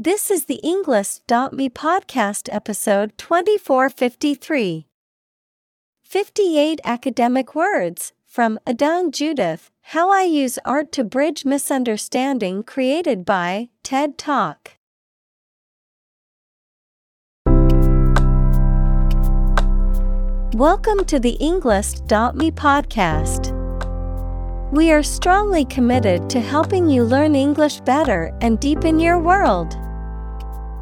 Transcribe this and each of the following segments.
This is the Englist.me podcast episode 2453. 58 academic words from Adong Judith How I Use Art to Bridge Misunderstanding, created by TED Talk. Welcome to the Englist.me podcast. We are strongly committed to helping you learn English better and deepen your world.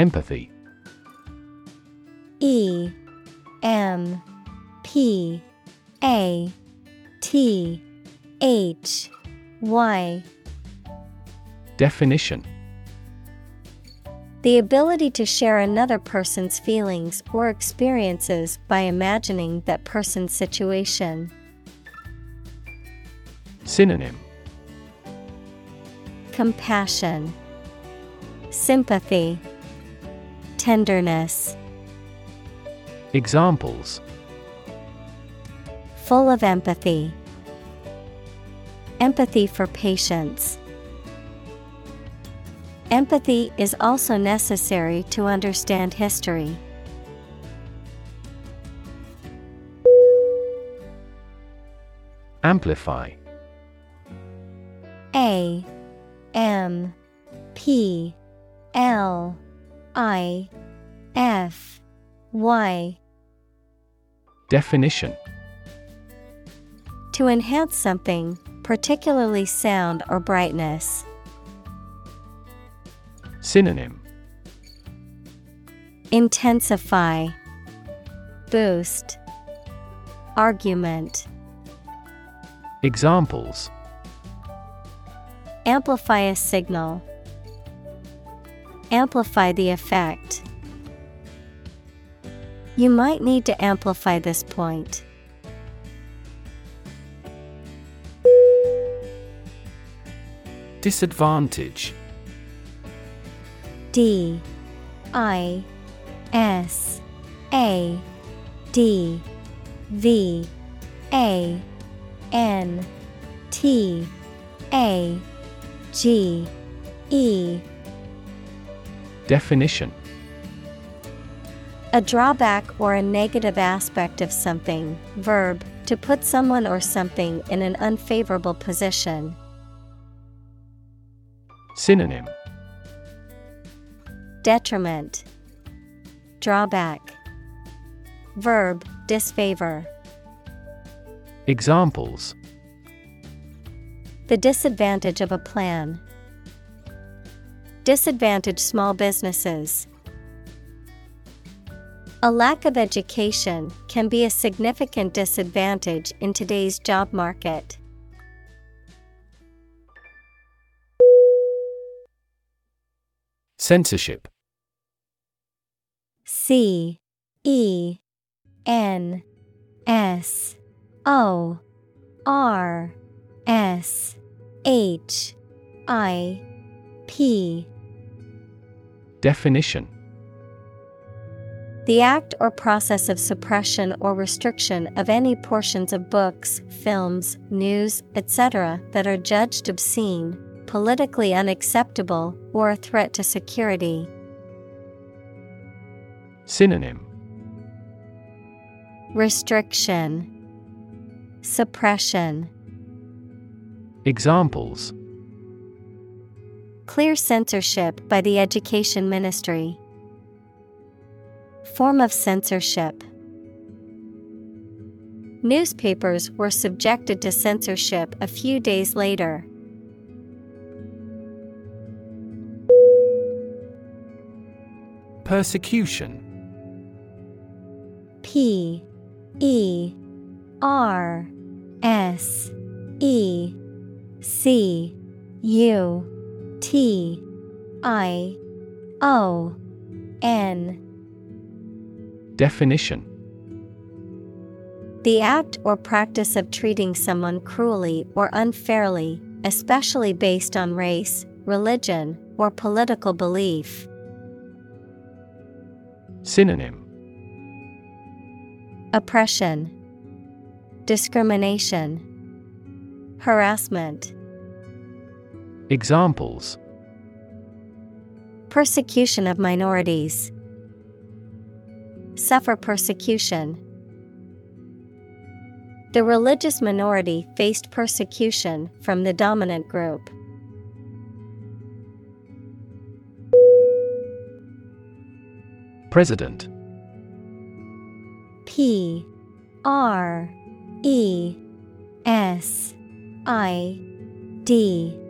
Empathy. E M P A T H Y. Definition. The ability to share another person's feelings or experiences by imagining that person's situation. Synonym. Compassion, Sympathy, Tenderness. Examples Full of empathy. Empathy for patients. Empathy is also necessary to understand history. Amplify A M P L I F Y Definition To enhance something, particularly sound or brightness. Synonym Intensify, Boost, Argument. Examples Amplify a signal. Amplify the effect. You might need to amplify this point. Disadvantage D I S A D V A N T A G E Definition A drawback or a negative aspect of something, verb, to put someone or something in an unfavorable position. Synonym Detriment, Drawback, Verb, disfavor. Examples The disadvantage of a plan. Disadvantage small businesses. A lack of education can be a significant disadvantage in today's job market. Censorship C E N S O R S H I P Definition The act or process of suppression or restriction of any portions of books, films, news, etc., that are judged obscene, politically unacceptable, or a threat to security. Synonym Restriction, Suppression, Examples Clear censorship by the Education Ministry. Form of censorship. Newspapers were subjected to censorship a few days later. Persecution. P. E. R. S. E. C. U T I O N. Definition. The act or practice of treating someone cruelly or unfairly, especially based on race, religion, or political belief. Synonym. Oppression, Discrimination, Harassment. Examples. Persecution of minorities. Suffer persecution. The religious minority faced persecution from the dominant group. President. P. R. E. S. I. D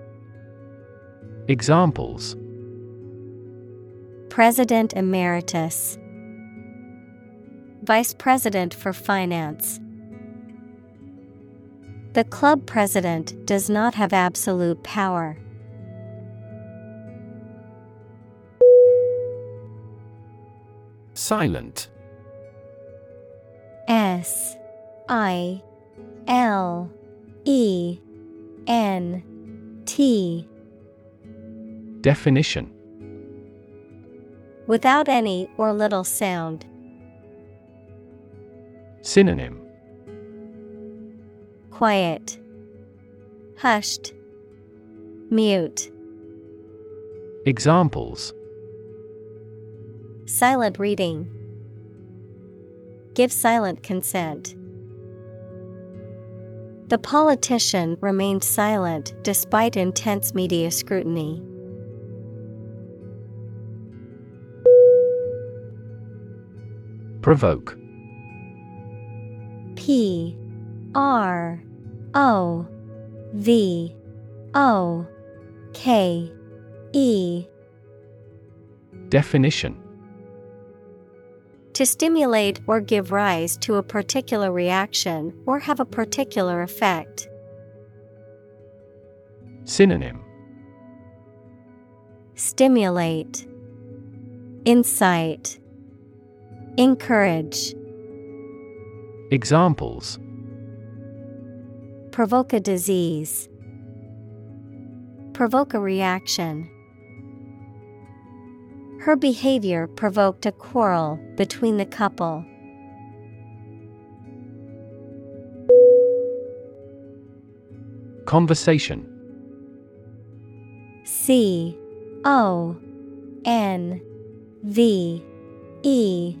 Examples. President Emeritus. Vice President for Finance. The club president does not have absolute power. Silent. S I L E N T Definition Without any or little sound. Synonym Quiet. Hushed. Mute. Examples Silent reading. Give silent consent. The politician remained silent despite intense media scrutiny. Provoke. P R O V O K E. Definition. To stimulate or give rise to a particular reaction or have a particular effect. Synonym. Stimulate, Insight, Encourage, Examples. Provoke a disease, Provoke a reaction. Her behavior provoked a quarrel between the couple. Conversation. C O N V E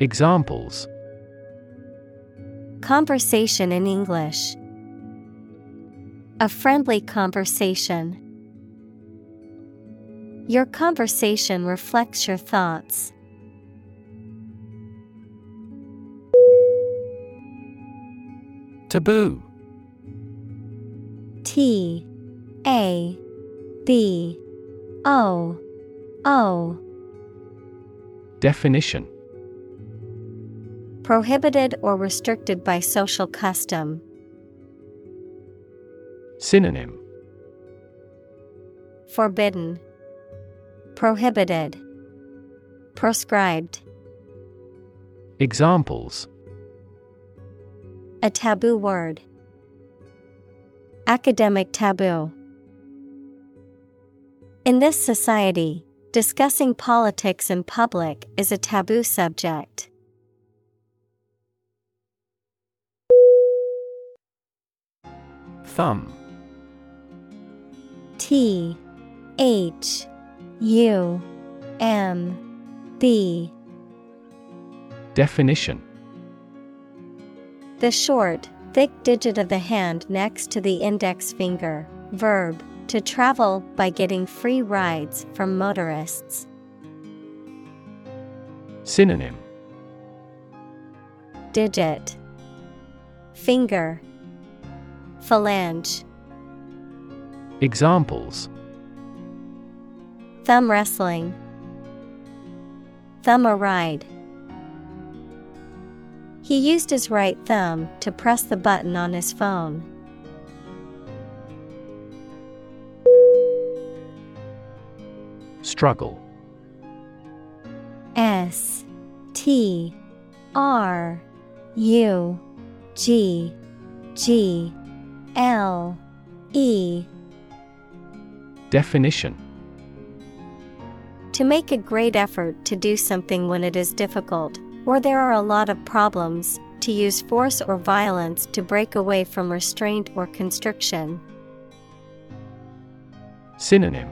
Examples. Conversation in English. A friendly conversation. Your conversation reflects your thoughts. Taboo. T A B O O. Definition Prohibited or restricted by social custom, Synonym Forbidden, Prohibited, Proscribed. Examples A taboo word. Academic taboo. In this society, discussing politics in public is a taboo subject. Thumb. T H U M B. Definition. The short, thick digit of the hand next to the index finger. Verb to travel by getting free rides from motorists. Synonym. Digit. Finger Phalange. Examples. Thumb wrestling. Thumb a ride. He used his right thumb to press the button on his phone. Struggle. S T R U G G L E. Definition. To make a great effort to do something when it is difficult, or there are a lot of problems, to use force or violence to break away from restraint or constriction. Synonym.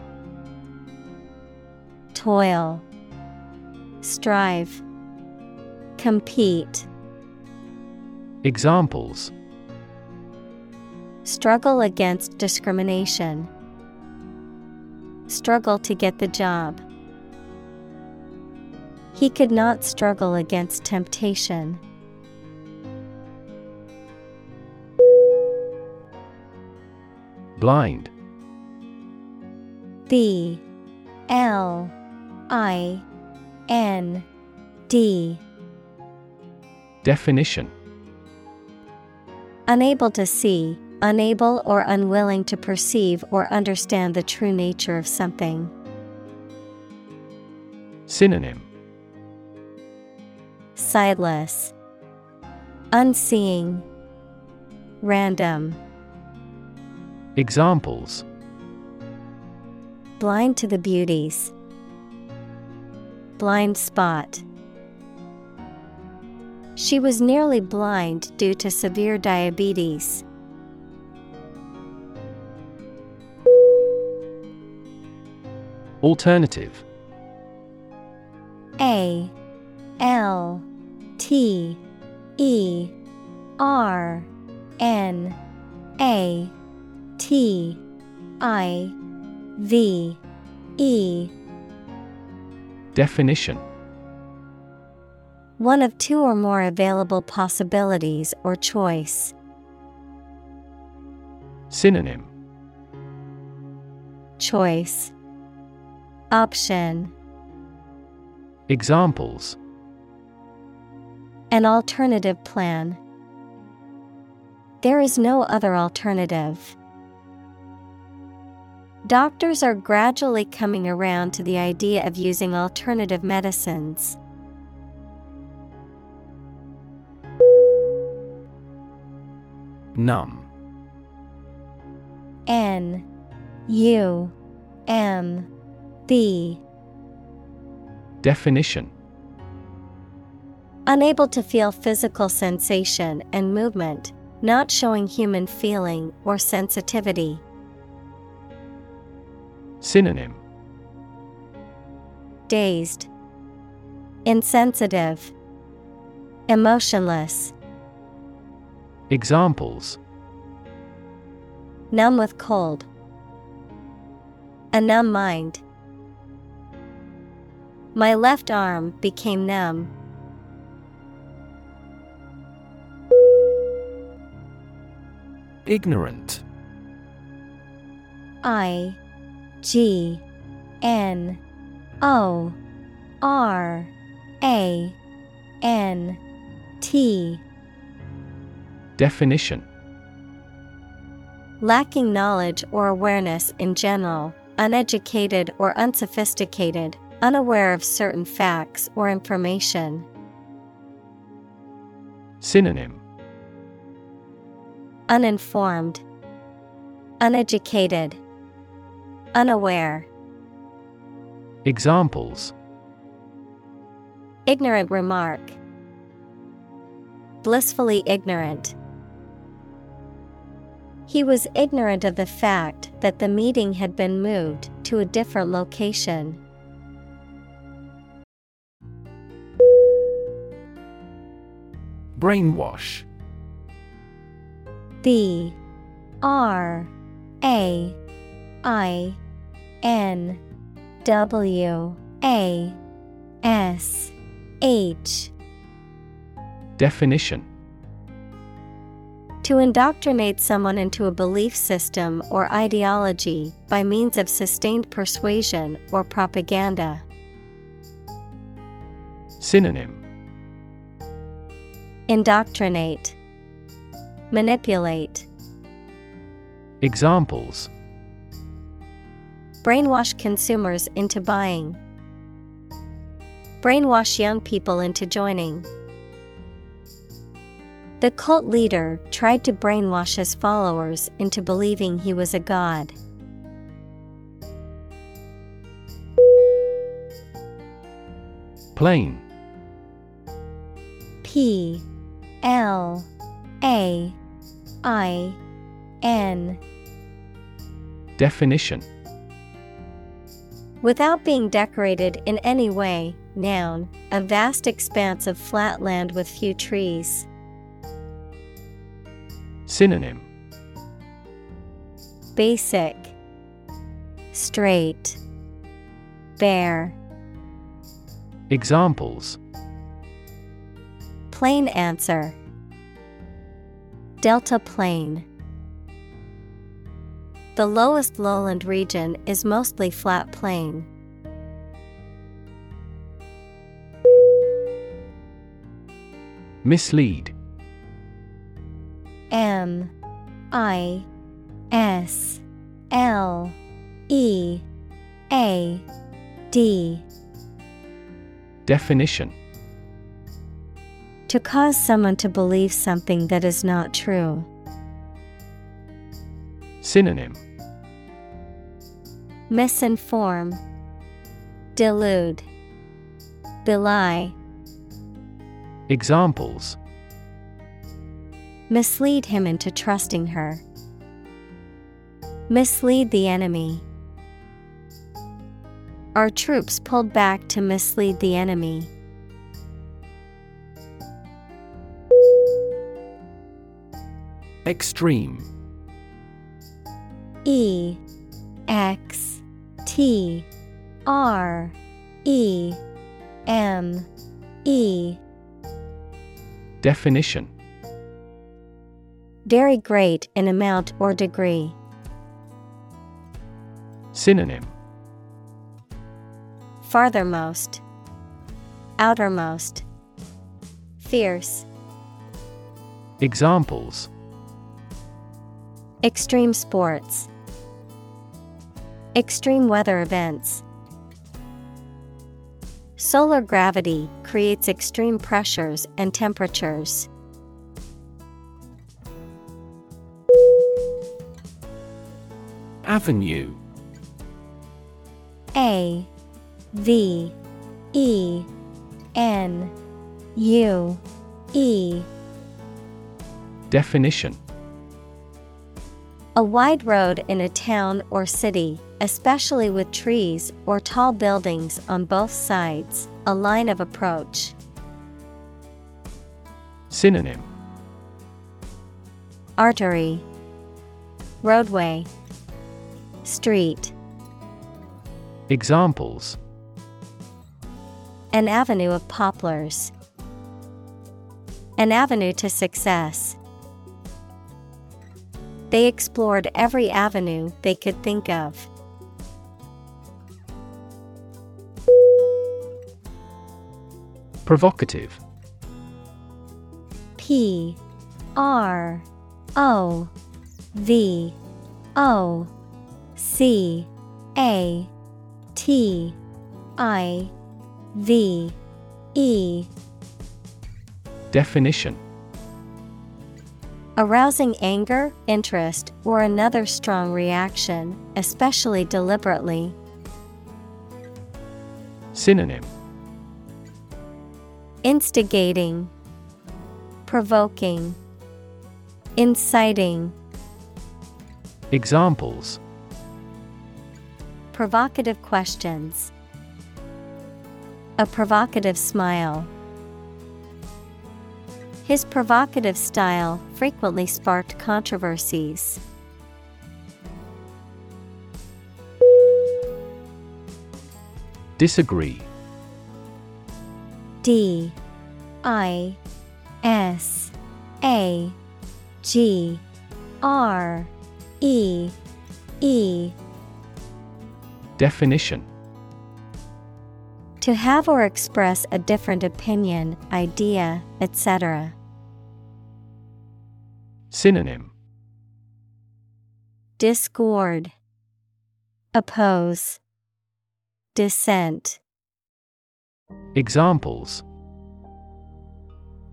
Toil, Strive, Compete, Examples Struggle against discrimination, Struggle to get the job. He could not struggle against temptation. Blind. B. L. I. N. D. Definition. Unable to see, unable or unwilling to perceive or understand the true nature of something. Synonym Sightless, Unseeing, Random, Examples Blind to the beauties, Blind spot. She was nearly blind due to severe diabetes. Alternative. A L T E R N A T I V E. Definition. One of two or more available possibilities or choice. Synonym. Choice Option Examples An alternative plan. There is no other alternative. Doctors are gradually coming around to the idea of using alternative medicines. Numb N U M Definition. Unable to feel physical sensation and movement, not showing human feeling or sensitivity. Synonym. Dazed, Insensitive, Emotionless, Examples. Numb with cold, A numb mind. My left arm became numb. Ignorant. I G N O R A N T. Definition. Lacking knowledge or awareness in general, uneducated or unsophisticated, unaware of certain facts or information. Synonym Uninformed, Uneducated, Unaware. Examples Ignorant remark. Blissfully ignorant. He was ignorant of the fact that the meeting had been moved to a different location. Brainwash. B R A I N W A S H. Definition. To indoctrinate someone into a belief system or ideology by means of sustained persuasion or propaganda. Synonym Indoctrinate, Manipulate, Examples Brainwash consumers into buying. Brainwash young people into joining. The cult leader tried to brainwash his followers into believing he was a god. Plain P L A I N. Definition. Without being decorated in any way, noun, a vast expanse of flat land with few trees. Synonym. Basic, Straight, Bare. Examples Plain answer Delta Plain. The lowest lowland region is mostly flat plain. Mislead M I S L E A D Definition To cause someone to believe something that is not true. Synonym Misinform, Delude, Belie. Examples Mislead him into trusting her. Mislead the enemy. Our troops pulled back to mislead the enemy. Extreme. E X T R E M E. Definition. Very great in amount or degree. Synonym. Farthermost, Outermost, Fierce, Examples Extreme sports, Extreme weather events. Solar gravity creates extreme pressures and temperatures. Avenue A V E N U E Definition A wide road in a town or city, especially with trees or tall buildings on both sides, a line of approach. Synonym Artery, Roadway, Street. Examples An avenue of poplars. An avenue to success. They explored every avenue they could think of. Provocative. P R O V O C A T I V E. Definition Arousing anger, interest, or another strong reaction, especially deliberately. Synonym Instigating, Provoking, Inciting. Examples Provocative questions. A provocative smile. His provocative style frequently sparked controversies. Disagree. D. I. S. A. G. R. E. E. Definition. To have or express a different opinion, idea, etc. Synonym Discord, Oppose, Dissent. Examples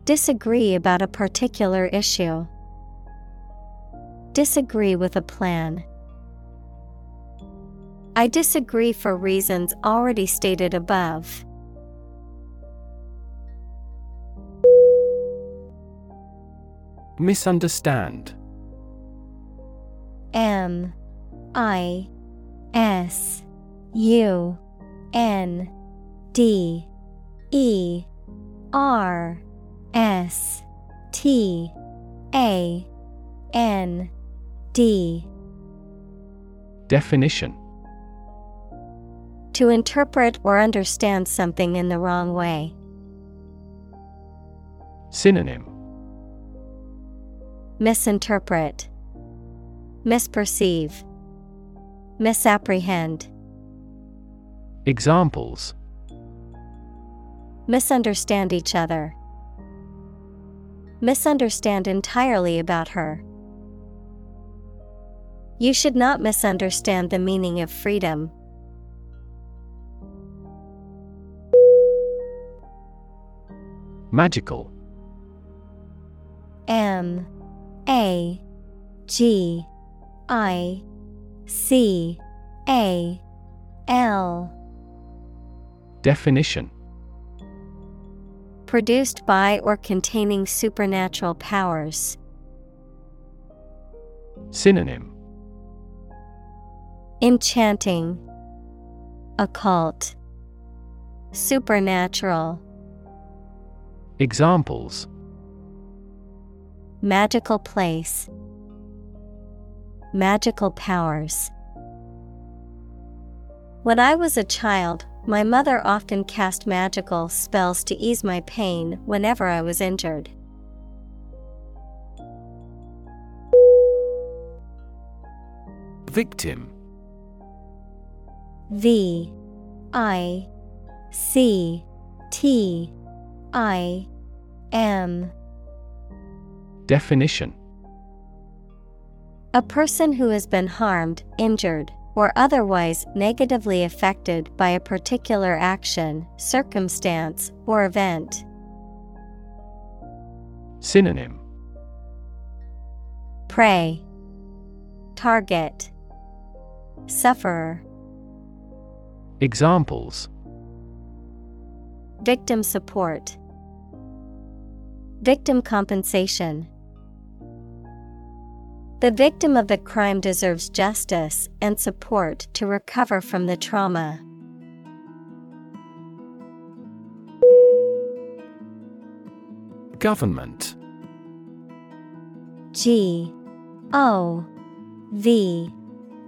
Disagree about a particular issue. Disagree with a plan. I disagree for reasons already stated above. Misunderstand. M I S U N D E R S T A N D. Definition. To interpret or understand something in the wrong way. Synonym Misinterpret, Misperceive, Misapprehend. Examples Misunderstand each other. Misunderstand entirely about her. You should not misunderstand the meaning of freedom. Magical M A G I C A L Definition. Produced by or containing supernatural powers. Synonym. Enchanting, Occult, Supernatural. Examples Magical place. Magical powers. When I was a child, my mother often cast magical spells to ease my pain whenever I was injured. Victim V I C T I M Definition A person who has been harmed, injured, or otherwise negatively affected by a particular action, circumstance, or event. Synonym Prey, Target, Sufferer. Examples Victim support, Victim compensation. The victim of the crime deserves justice and support to recover from the trauma. Government. G O V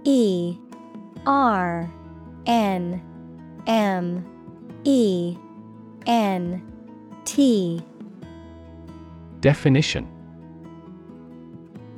E R N M E N T. Definition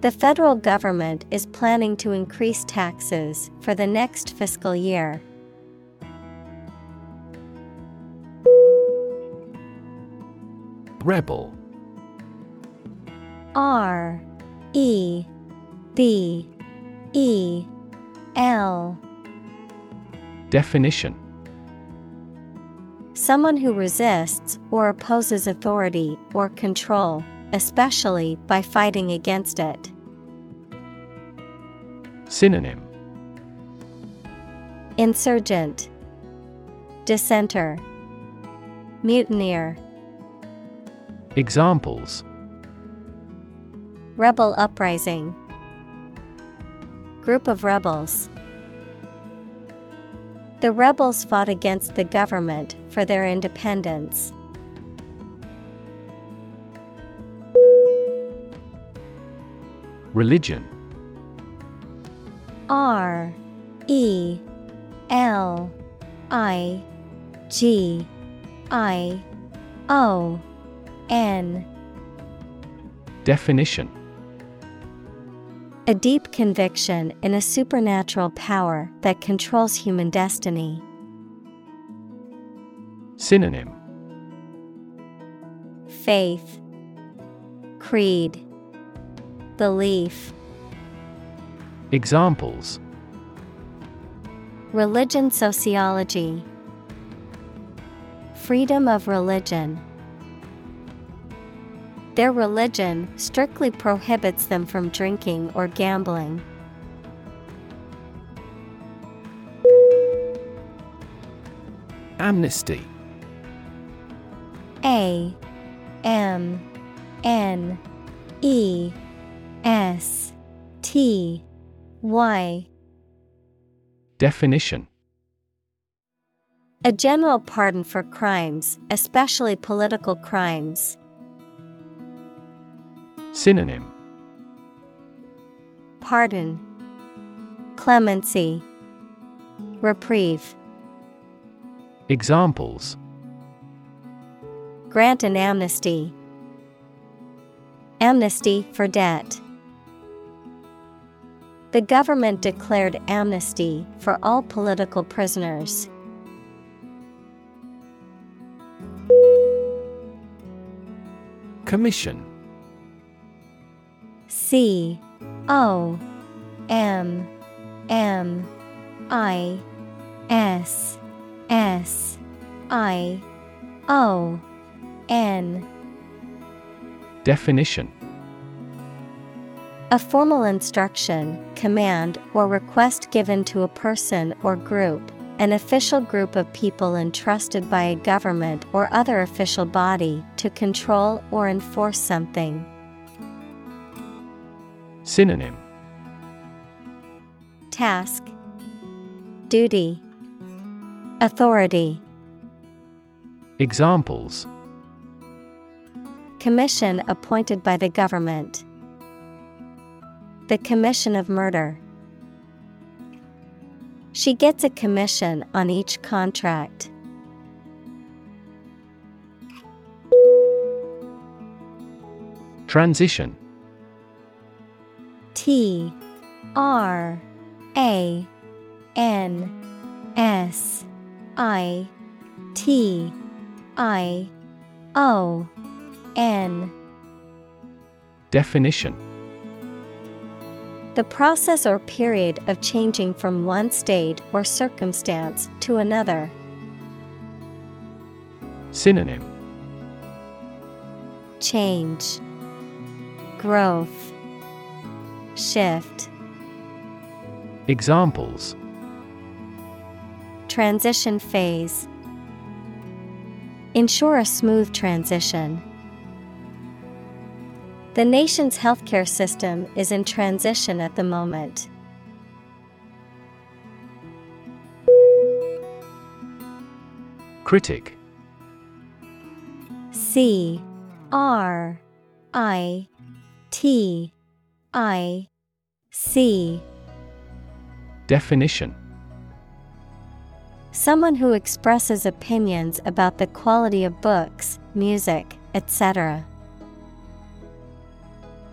The federal government is planning to increase taxes for the next fiscal year. Rebel. R E B E L. Definition. Someone who resists or opposes authority or control, especially by fighting against it. Synonym Insurgent, Dissenter, Mutineer, Examples Rebel uprising, Group of rebels. The rebels fought against the government for their independence. Religion. R E L I G I O N. Definition. A deep conviction in a supernatural power that controls human destiny. Synonym. Faith, Creed, Belief. Examples Religion sociology, Freedom of religion. Their religion strictly prohibits them from drinking or gambling. Amnesty A M N E S T Y Definition A general pardon for crimes, especially political crimes. Synonym Pardon, Clemency, Reprieve. Examples Grant an amnesty. Amnesty for debt. The government declared amnesty for all political prisoners. Commission. C O M M I S S I O N. Definition A formal instruction, command, or request given to a person or group, an official group of people entrusted by a government or other official body to control or enforce something. Synonym. Task. Duty. Authority. Examples. Commission appointed by the government. The Commission of Murder. She gets a commission on each contract. Transition T R A N S I T I O N Definition The process or period of changing from one state or circumstance to another. Synonym Change, Growth, Shift, Examples Transition phase. Ensure a smooth transition. The nation's healthcare system is in transition at the moment. Critic C R I T I C Definition Someone who expresses opinions about the quality of books, music, etc.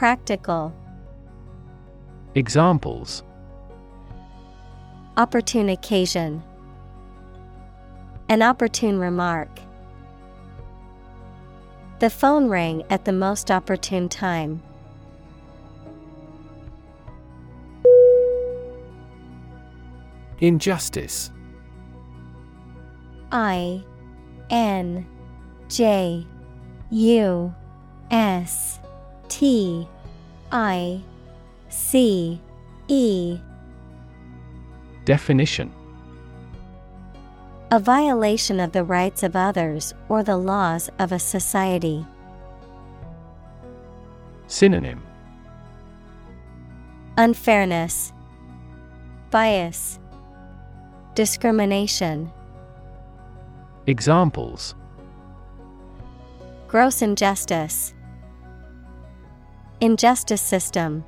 Practical. Examples Opportune occasion. An opportune remark. The phone rang at the most opportune time. Injustice I N J U S T I C E Definition A violation of the rights of others or the laws of a society. Synonym Unfairness, Bias, Discrimination. Examples Gross injustice. Injustice system.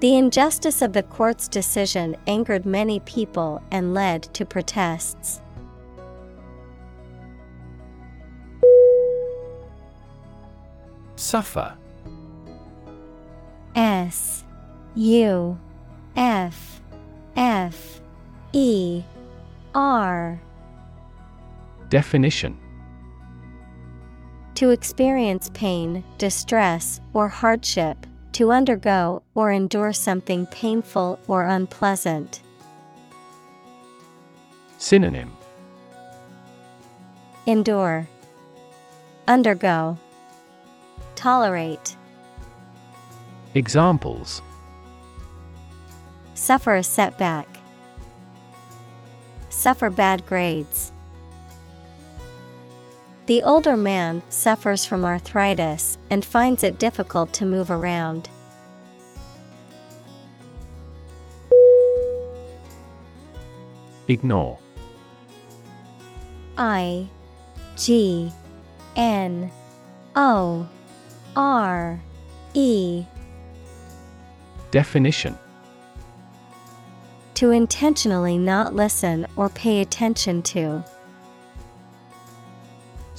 The injustice of the court's decision angered many people and led to protests. Suffer S U F F E R Definition To experience pain, distress, or hardship, to undergo or endure something painful or unpleasant. Synonym. Endure, Undergo, Tolerate, Examples. Suffer a setback, Suffer bad grades. The older man suffers from arthritis and finds it difficult to move around. Ignore I G N O R E Definition To intentionally not listen or pay attention to.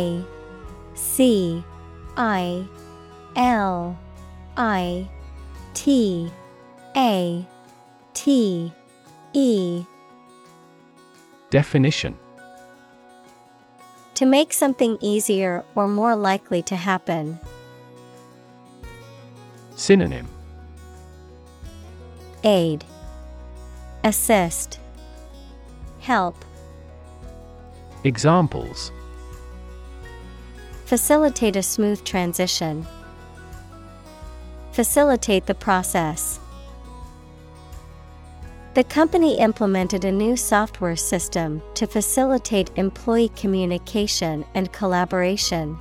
A C I L I T A T E. Definition. To make something easier or more likely to happen. Synonym. Aid. Assist. Help. Examples Facilitate a smooth transition. Facilitate the process. The company implemented a new software system to facilitate employee communication and collaboration.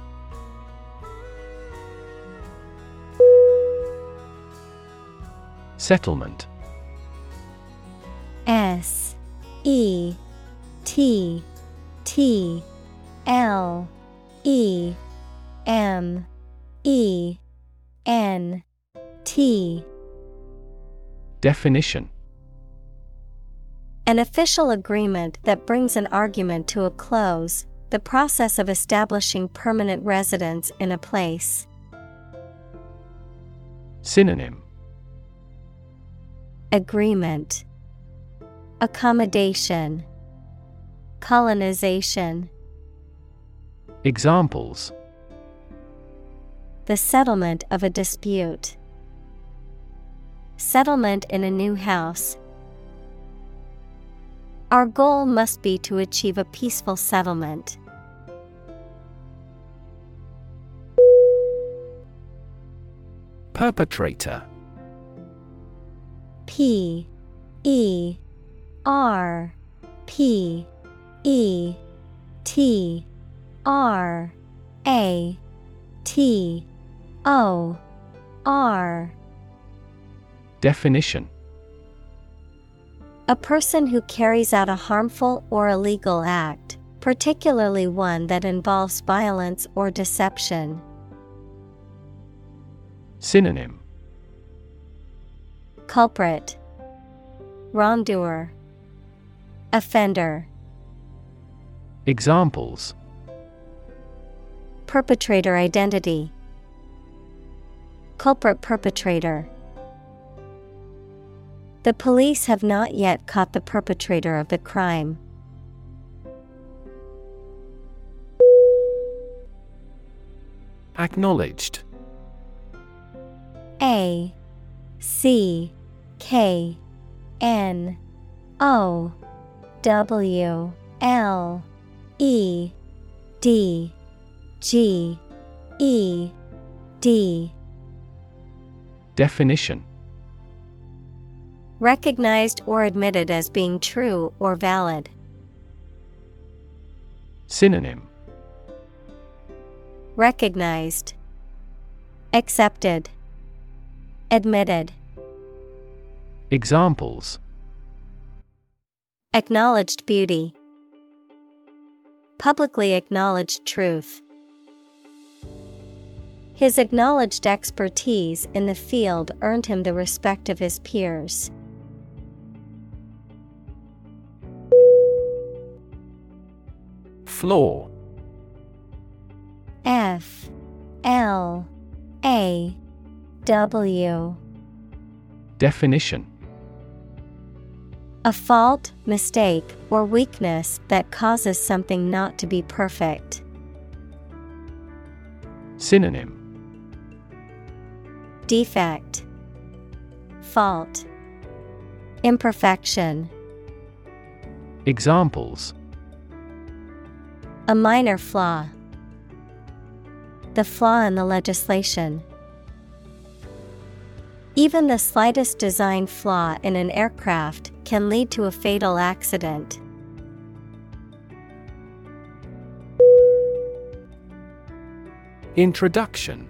Settlement S E T T L E M E N T. Definition. An official agreement that brings an argument to a close, the process of establishing permanent residence in a place. Synonym. Agreement. Accommodation. Colonization Examples The settlement of a dispute. Settlement in a new house. Our goal must be to achieve a peaceful settlement. Perpetrator P E R P E T R A T O R Definition. A person who carries out a harmful or illegal act, particularly one that involves violence or deception. Synonym. Culprit. Wrongdoer. Offender. Examples Perpetrator identity. Culprit perpetrator. The police have not yet caught the perpetrator of the crime. Acknowledged. A C K N O W L E D G E D. Definition. Recognized or admitted as being true or valid. Synonym. Recognized. Accepted. Admitted. Examples. Acknowledged beauty. Publicly acknowledged truth. His acknowledged expertise in the field earned him the respect of his peers. Flaw. F. L. A. W. Definition. A fault, mistake, or weakness that causes something not to be perfect. Synonym Defect, Fault, Imperfection. Examples A minor flaw. The flaw in the legislation. Even the slightest design flaw in an aircraft can lead to a fatal accident. Introduction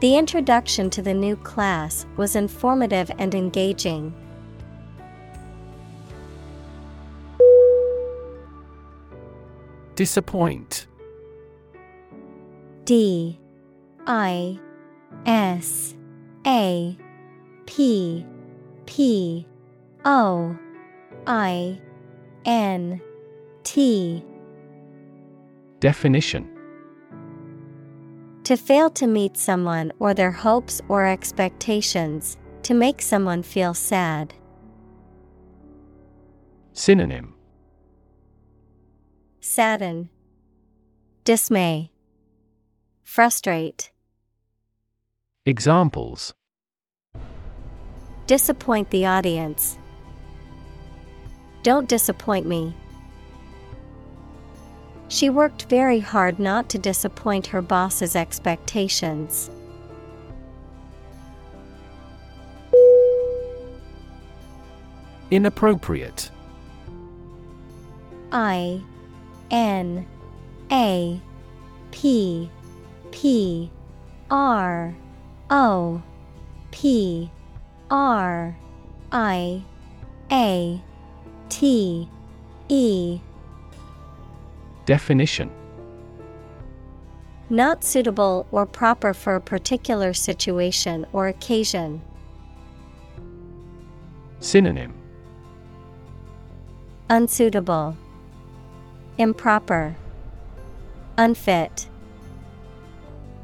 The introduction to the new class was informative and engaging. Disappoint D I S A P P O I N T. Definition To fail to meet someone or their hopes or expectations, to make someone feel sad. Synonym Sadden, Dismay, Frustrate, Examples Disappoint the audience. Don't disappoint me. She worked very hard not to disappoint her boss's expectations. Inappropriate I N A P P R O P R I A T E Definition Not suitable or proper for a particular situation or occasion. Synonym Unsuitable, Improper, Unfit,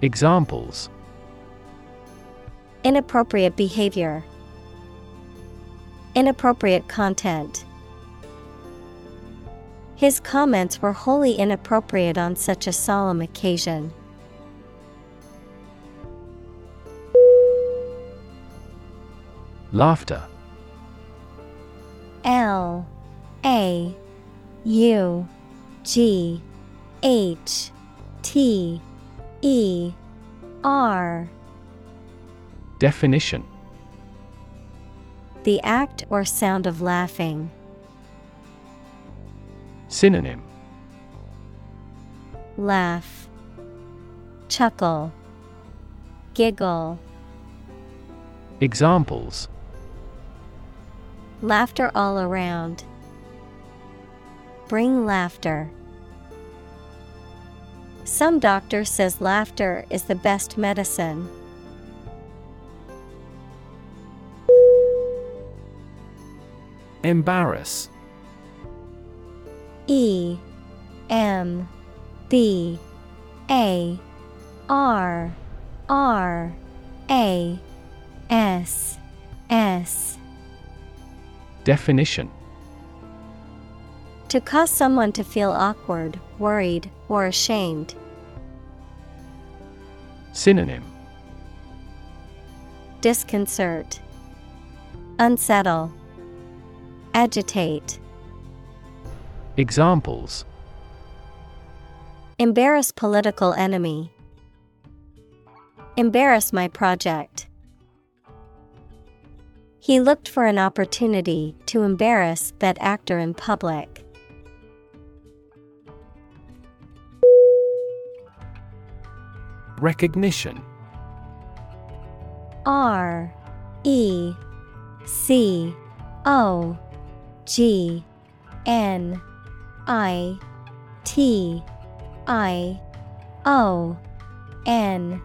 Examples Inappropriate behavior, Inappropriate content. His comments were wholly inappropriate on such a solemn occasion. Laughter L A U G H T E R Definition The act or sound of laughing. Synonym Laugh, Chuckle, Giggle. Examples Laughter all around. Bring laughter. Some doctor says laughter is the best medicine. Embarrass E M B A R R A S S. Definition. To cause someone to feel awkward, worried, or ashamed. Synonym. Disconcert, Unsettle, Agitate. Examples Embarrass political enemy. Embarrass my project. He looked for an opportunity to embarrass that actor in public. Recognition R E C O G N I T I O N.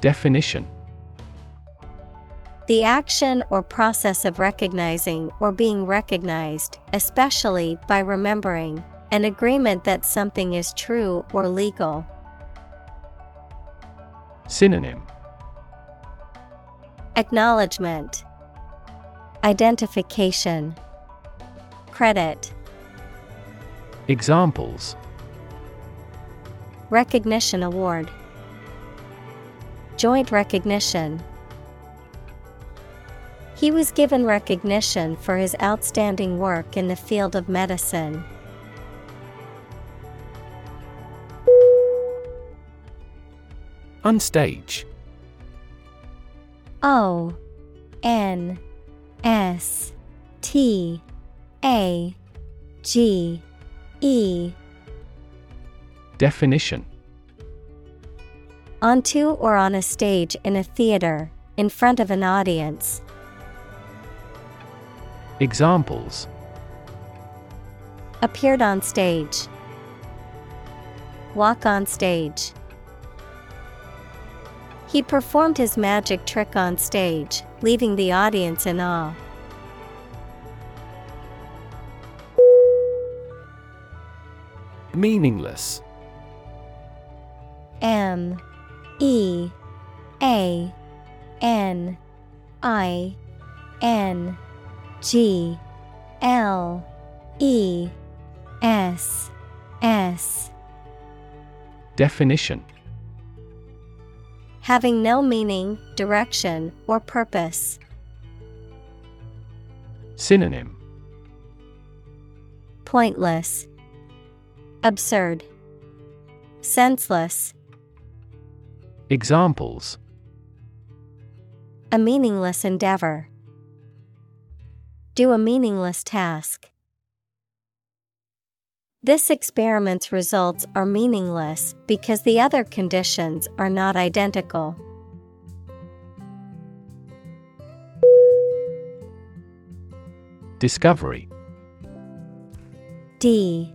Definition. The action or process of recognizing or being recognized, especially by remembering, an agreement that something is true or legal. Synonym. Acknowledgement, Identification, Credit, Examples Recognition Award, Joint Recognition. He was given recognition for his outstanding work in the field of medicine. Unstage O N S T A G E Definition Onto or on a stage in a theater, in front of an audience. Examples Appeared on stage. Walk on stage. He performed his magic trick on stage, leaving the audience in awe. Meaningless. M E A N I N G L E S S Definition Having no meaning, direction, or purpose. Synonym Pointless, Absurd, Senseless. Examples A meaningless endeavor. Do a meaningless task. This experiment's results are meaningless because the other conditions are not identical. Discovery D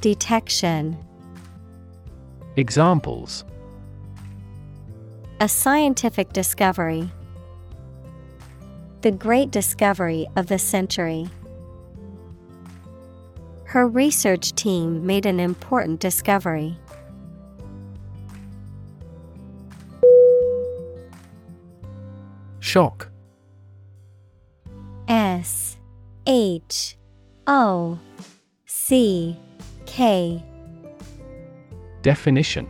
Detection. Examples A scientific discovery. The great discovery of the century. Her research team made an important discovery. Shock S H O C K. Definition.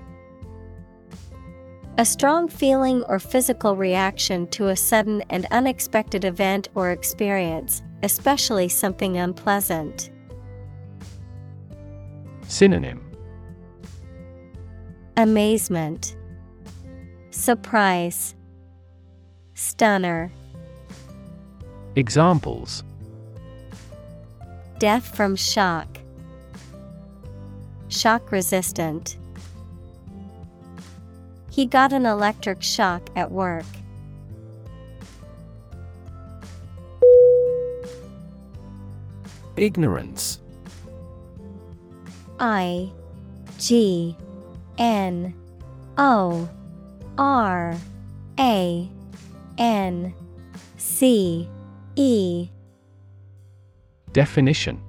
A strong feeling or physical reaction to a sudden and unexpected event or experience, especially something unpleasant. Synonym. Amazement, Surprise, Stunner, Examples. Death from shock, Shock resistant. He got an electric shock at work. Ignorance I G N O R A N C E Definition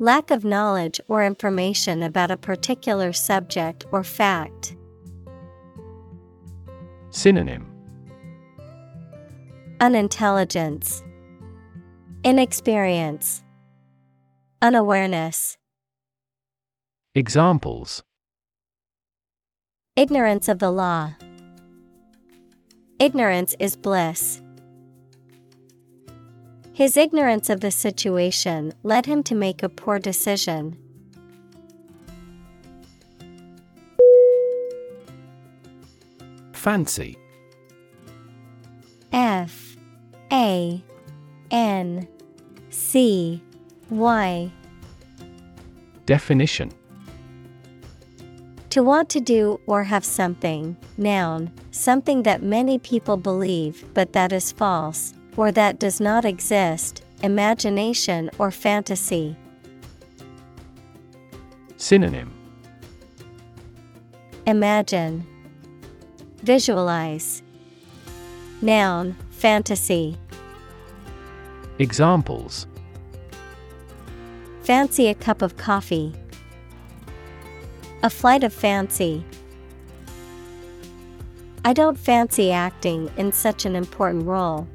Lack of knowledge or information about a particular subject or fact. Synonym Unintelligence, Inexperience, Unawareness, Examples Ignorance of the law. Ignorance is bliss. His ignorance of the situation led him to make a poor decision. Fancy. F. A. N. C. Y. Definition. To want to do or have something, noun, something that many people believe but that is false, or that does not exist, imagination or fantasy. Synonym Imagine, Visualize. Noun, fantasy. Examples Fancy a cup of coffee. A flight of fancy. I don't fancy acting in such an important role.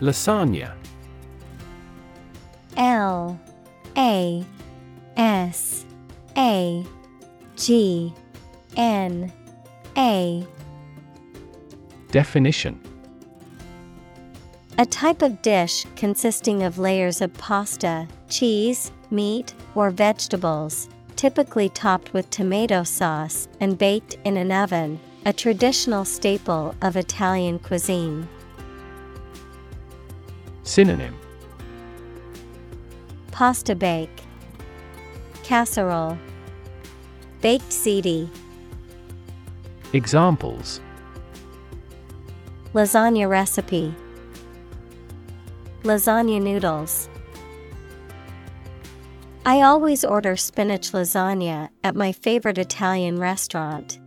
Lasagna. L A S A G N A. Definition. A type of dish consisting of layers of pasta, cheese, meat, or vegetables, typically topped with tomato sauce and baked in an oven, a traditional staple of Italian cuisine. Synonym. Pasta bake, Casserole, Baked ziti, Examples. Lasagna recipe, Lasagna noodles. I always order spinach lasagna at my favorite Italian restaurant.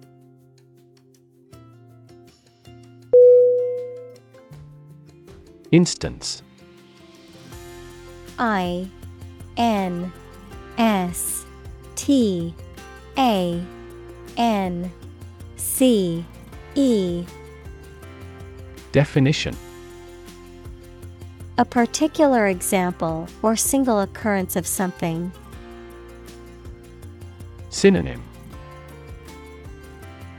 Instance I N S T A N C E. Definition. A particular example or single occurrence of something. Synonym.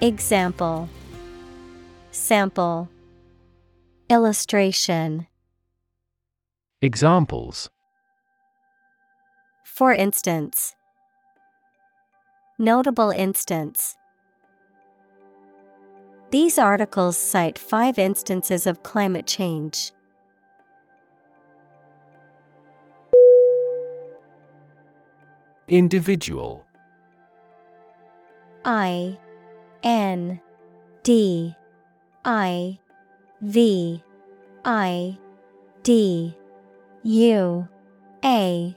Example. Sample. Illustration. Examples For instance, Notable instance. These articles cite five instances of climate change. Individual I N D I V I D U A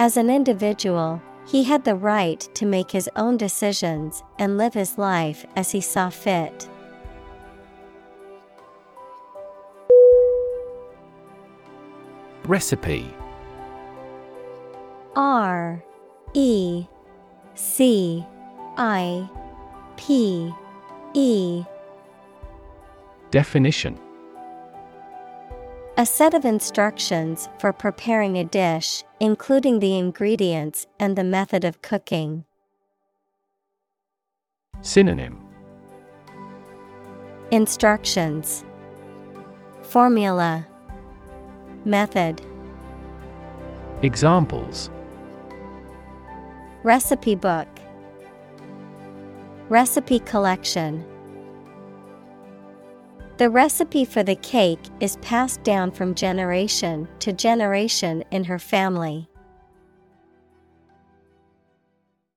As an individual, he had the right to make his own decisions and live his life as he saw fit. Recipe. R E C I P E. Definition A set of instructions for preparing a dish, including the ingredients and the method of cooking. Synonym. Instructions. Formula. Method. Examples. Recipe book. Recipe collection The recipe for the cake is passed down from generation to generation in her family.